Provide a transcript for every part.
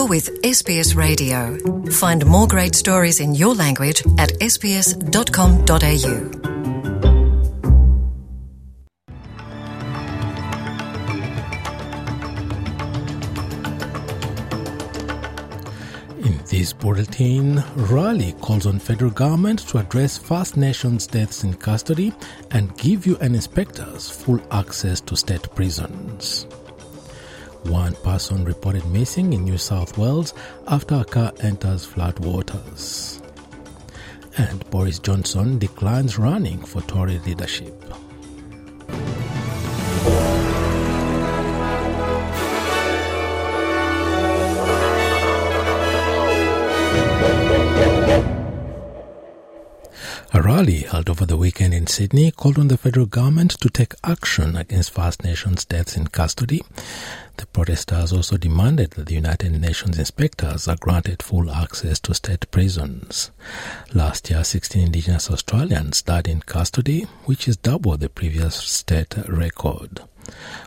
You're with SBS Radio. Find more great stories in your language at sbs.com.au. In this bulletin, Rally calls on federal government to address First Nations deaths in custody and give UN inspectors full access to state prisons. One person reported missing in New South Wales after a car enters flood waters. And Boris Johnson declines running for Tory leadership. Rally held over the weekend in Sydney called on the federal government to take action against First Nations deaths in custody. The protesters also demanded that the United Nations inspectors are granted full access to state prisons. Last year, 16 Indigenous Australians died in custody, which is double the previous state record.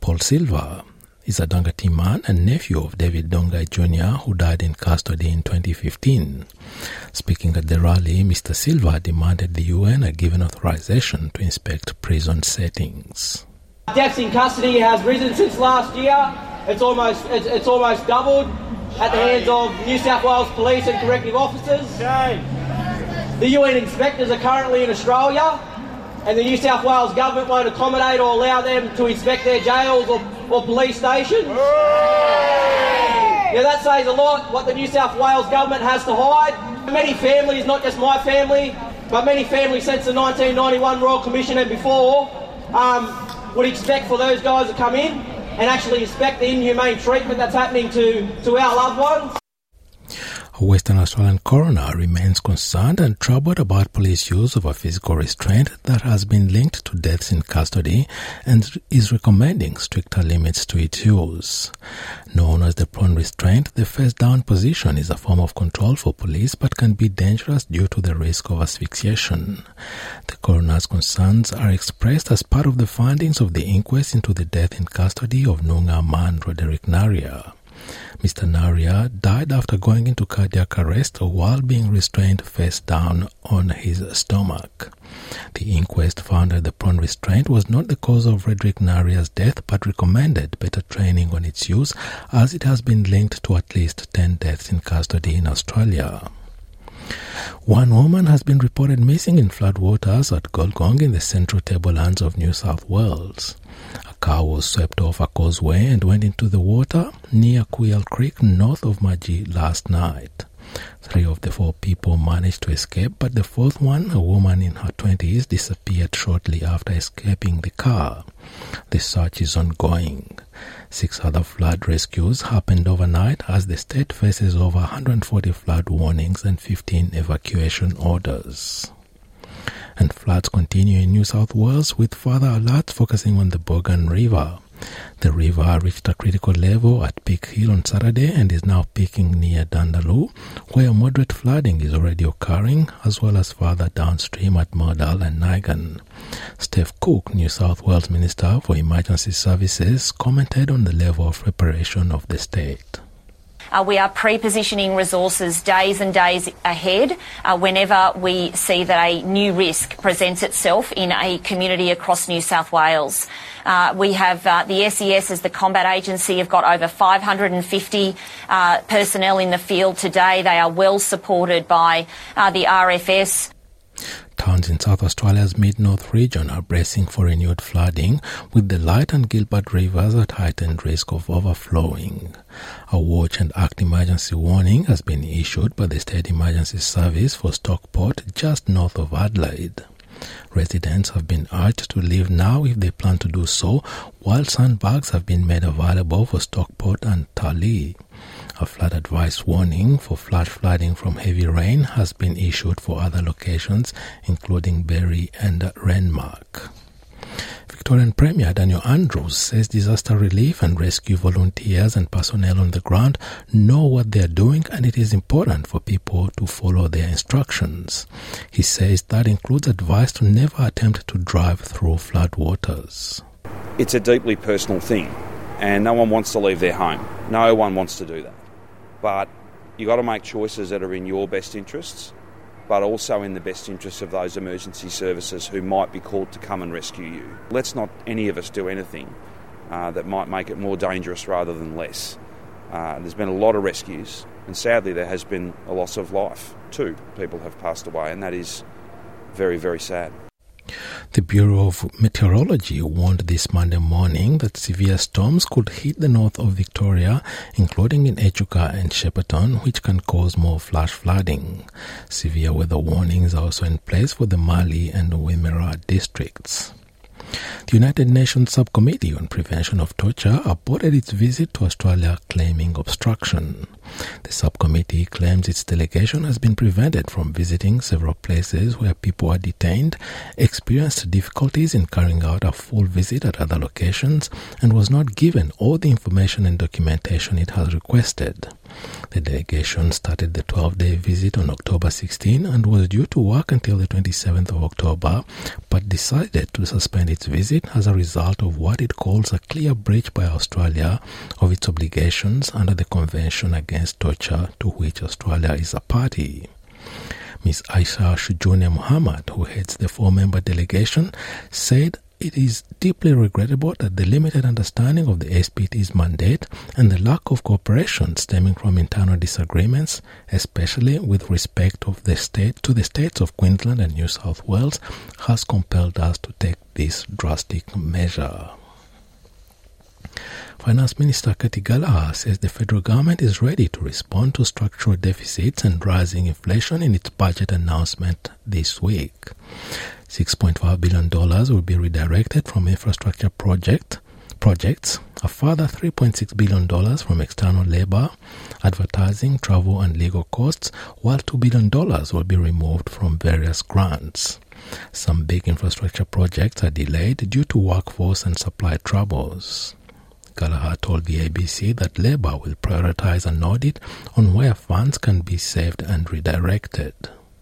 Paul Silva, is a Dunghutti man and nephew of David Dungay Jr., who died in custody in 2015. Speaking at the rally, Mr. Silva demanded the UN a given authorization to inspect prison settings. Deaths in custody has risen since last year. It's almost it's, it's almost doubled at the hands of New South Wales police and corrective officers. The UN inspectors are currently in Australia, and the New South Wales government won't accommodate or allow them to inspect their jails or, or police stations. Yeah, that says a lot what the New South Wales government has to hide. Many families, not just my family, but many families since the 1991 Royal Commission and before, um, would expect for those guys to come in and actually inspect the inhumane treatment that's happening to, to our loved ones. A Western Australian coroner remains concerned and troubled about police use of a physical restraint that has been linked to deaths in custody and is recommending stricter limits to its use. Known as the prone restraint, the face down position is a form of control for police but can be dangerous due to the risk of asphyxiation. The coroner's concerns are expressed as part of the findings of the inquest into the death in custody of Noongar man Roderick Naria. Mr. Naria died after going into cardiac arrest while being restrained face down on his stomach. The inquest found that the prone restraint was not the cause of Roderick Naria's death but recommended better training on its use as it has been linked to at least 10 deaths in custody in Australia. One woman has been reported missing in floodwaters at Gulgong in the central tablelands of New South Wales. A car was swept off a causeway and went into the water near Kuyal Creek north of Mudgee last night. Three of the four people managed to escape, but the fourth one, a woman in her 20s, disappeared shortly after escaping the car. The search is ongoing. Six other flood rescues happened overnight as the state faces over 140 flood warnings and 15 evacuation orders. And floods continue in New South Wales with further alerts focusing on the Bogan River. The river reached a critical level at Peak Hill on Saturday and is now peaking near Dandaloo, where moderate flooding is already occurring, as well as further downstream at Mudall and Nyngan. Steph Cook, New South Wales Minister for Emergency Services, commented on the level of preparation of the state. Uh, we are pre-positioning resources days and days ahead uh, whenever we see that a new risk presents itself in a community across New South Wales. Uh, we have the SES as the combat agency have got over 550 personnel in the field today. They are well supported by the RFS. Towns in South Australia's mid north region are bracing for renewed flooding, with the Light and Gilbert rivers at heightened risk of overflowing. A watch and act emergency warning has been issued by the State Emergency Service for Stockport just north of Adelaide. Residents have been urged to leave now if they plan to do so, while sandbags have been made available for Stockport and Tarlee. A flood advice warning for flash flooding from heavy rain has been issued for other locations, including Berri and Renmark. Victorian Premier Daniel Andrews says disaster relief and rescue volunteers and personnel on the ground know what they are doing and it is important for people to follow their instructions. He says that includes advice to never attempt to drive through floodwaters. It's a deeply personal thing and no one wants to leave their home. No one wants to do that. But you've got to make choices that are in your best interests, but also in the best interests of those emergency services who might be called to come and rescue you. Let's not any of us do anything uh, that might make it more dangerous rather than less. Uh, there's been a lot of rescues, and sadly, there has been a loss of life. Two people have passed away, and that is very, very sad. The Bureau of Meteorology warned this Monday morning that severe storms could hit the north of Victoria, including in Echuca and Shepparton, which can cause more flash flooding. Severe weather warnings are also in place for the Mallee and Wimmera districts. The United Nations Subcommittee on Prevention of Torture aborted its visit to Australia claiming obstruction. The subcommittee claims its delegation has been prevented from visiting several places where people are detained, experienced difficulties in carrying out a full visit at other locations, and was not given all the information and documentation it has requested. The delegation started the 12 day visit on October 16 and was due to work until the 27th of October, but decided to suspend its visit as a result of what it calls a clear breach by Australia of its obligations under the Convention Against Torture to which Australia is a party. Ms. Aisha Shujune Muhammad, who heads the four member delegation, said it is deeply regrettable that the limited understanding of the SPT's mandate and the lack of cooperation stemming from internal disagreements, especially with respect of the state to the states of Queensland and New South Wales, has compelled us to take this drastic measure. Finance Minister Katy Gallagher says the federal government is ready to respond to structural deficits and rising inflation in its budget announcement this week. $6.5 billion will be redirected from infrastructure project, projects, a further $3.6 billion from external labor, advertising, travel, and legal costs, while $2 billion will be removed from various grants. Some big infrastructure projects are delayed due to workforce and supply troubles. Gallagher told the ABC that Labour will prioritise an audit on where funds can be saved and redirected.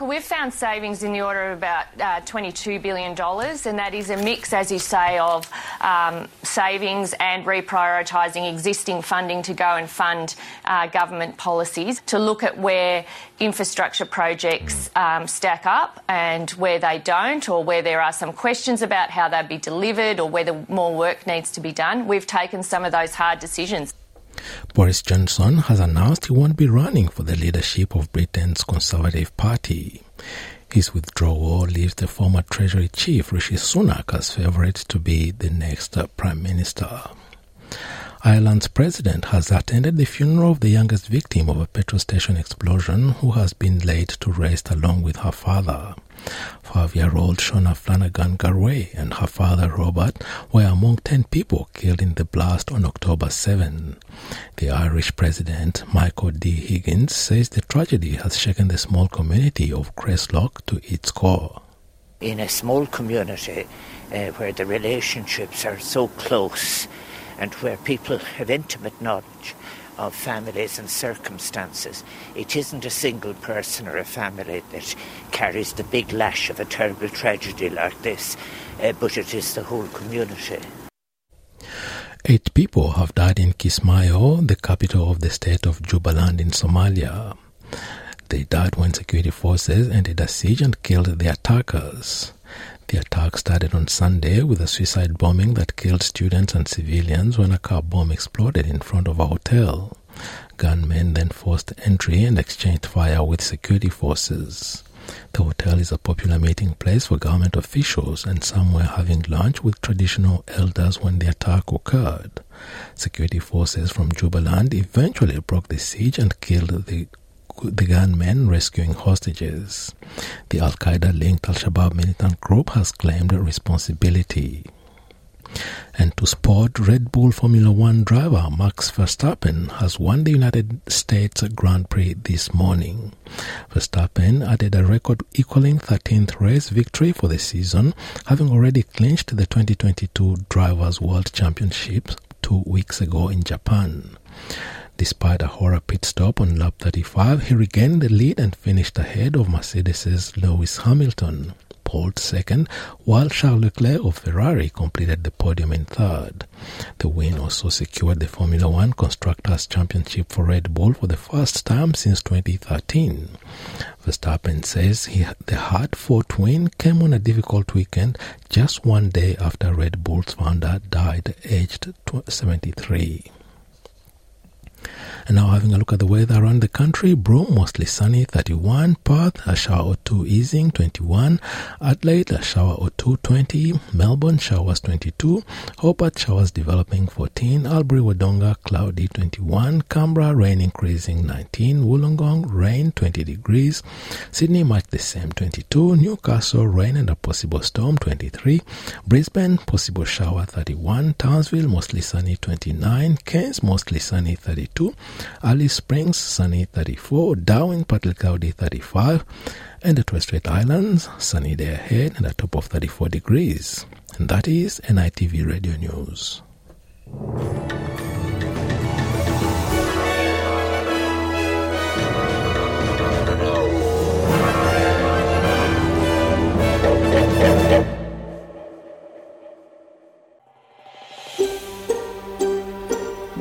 We've found savings in the order of about uh, $22 billion, and that is a mix, as you say, of um, savings and reprioritising existing funding to go and fund uh, government policies to look at where infrastructure projects um, stack up and where they don't, or where there are some questions about how they'll be delivered or whether more work needs to be done. We've taken some of those hard decisions. Boris Johnson has announced he won't be running for the leadership of Britain's Conservative Party. His withdrawal leaves the former Treasury Chief Rishi Sunak as favourite to be the next Prime Minister. Ireland's president has attended the funeral of the youngest victim of a petrol station explosion who has been laid to rest along with her father. Five year old Shauna Flanagan Garwe and her father Robert were among 10 people killed in the blast on October 7. The Irish president, Michael D. Higgins, says the tragedy has shaken the small community of Creeslough to its core. In a small community uh, where the relationships are so close and where people have intimate knowledge, of families and circumstances. It isn't a single person or a family that carries the big lash of a terrible tragedy like this, uh, but it is the whole community. Eight people have died in Kismayo, the capital of the state of Jubaland in Somalia. They died when security forces ended a siege and killed the attackers. The attack started on Sunday with a suicide bombing that killed students and civilians when a car bomb exploded in front of a hotel. Gunmen then forced entry and exchanged fire with security forces. The hotel is a popular meeting place for government officials, and some were having lunch with traditional elders when the attack occurred. Security forces from Jubaland eventually broke the siege and killed the the gunmen rescuing hostages. The Al Qaeda linked Al Shabaab militant group has claimed responsibility. And to sport, Red Bull Formula One driver Max Verstappen has won the United States Grand Prix this morning. Verstappen added a record equaling 13th race victory for the season, having already clinched the 2022 Drivers' World Championship two weeks ago in Japan. Despite a horror pit stop on lap 35, he regained the lead and finished ahead of Mercedes' Lewis Hamilton, poled second, while Charles Leclerc of Ferrari completed the podium in third. The The win also secured the Formula One Constructors' Championship for Red Bull for the first time since 2013. Verstappen says he, the hard fought win came on a difficult weekend just one day after Red Bull's founder died aged 73. And now having a look at the weather around the country, Broome mostly sunny 31, Perth a shower or two easing 21, Adelaide a shower or two 20, Melbourne showers 22, Hobart showers developing 14, Albury Wodonga cloudy 21, Canberra rain increasing 19, Wollongong rain 20 degrees, Sydney much the same 22, Newcastle rain and a possible storm 23, Brisbane possible shower 31, Townsville mostly sunny 29, Cairns mostly sunny 32, Alice Springs, sunny 34, Darwin, cloudy 35, and the Torres Strait Islands, sunny day ahead and a top of 34 degrees. And that is NITV Radio News.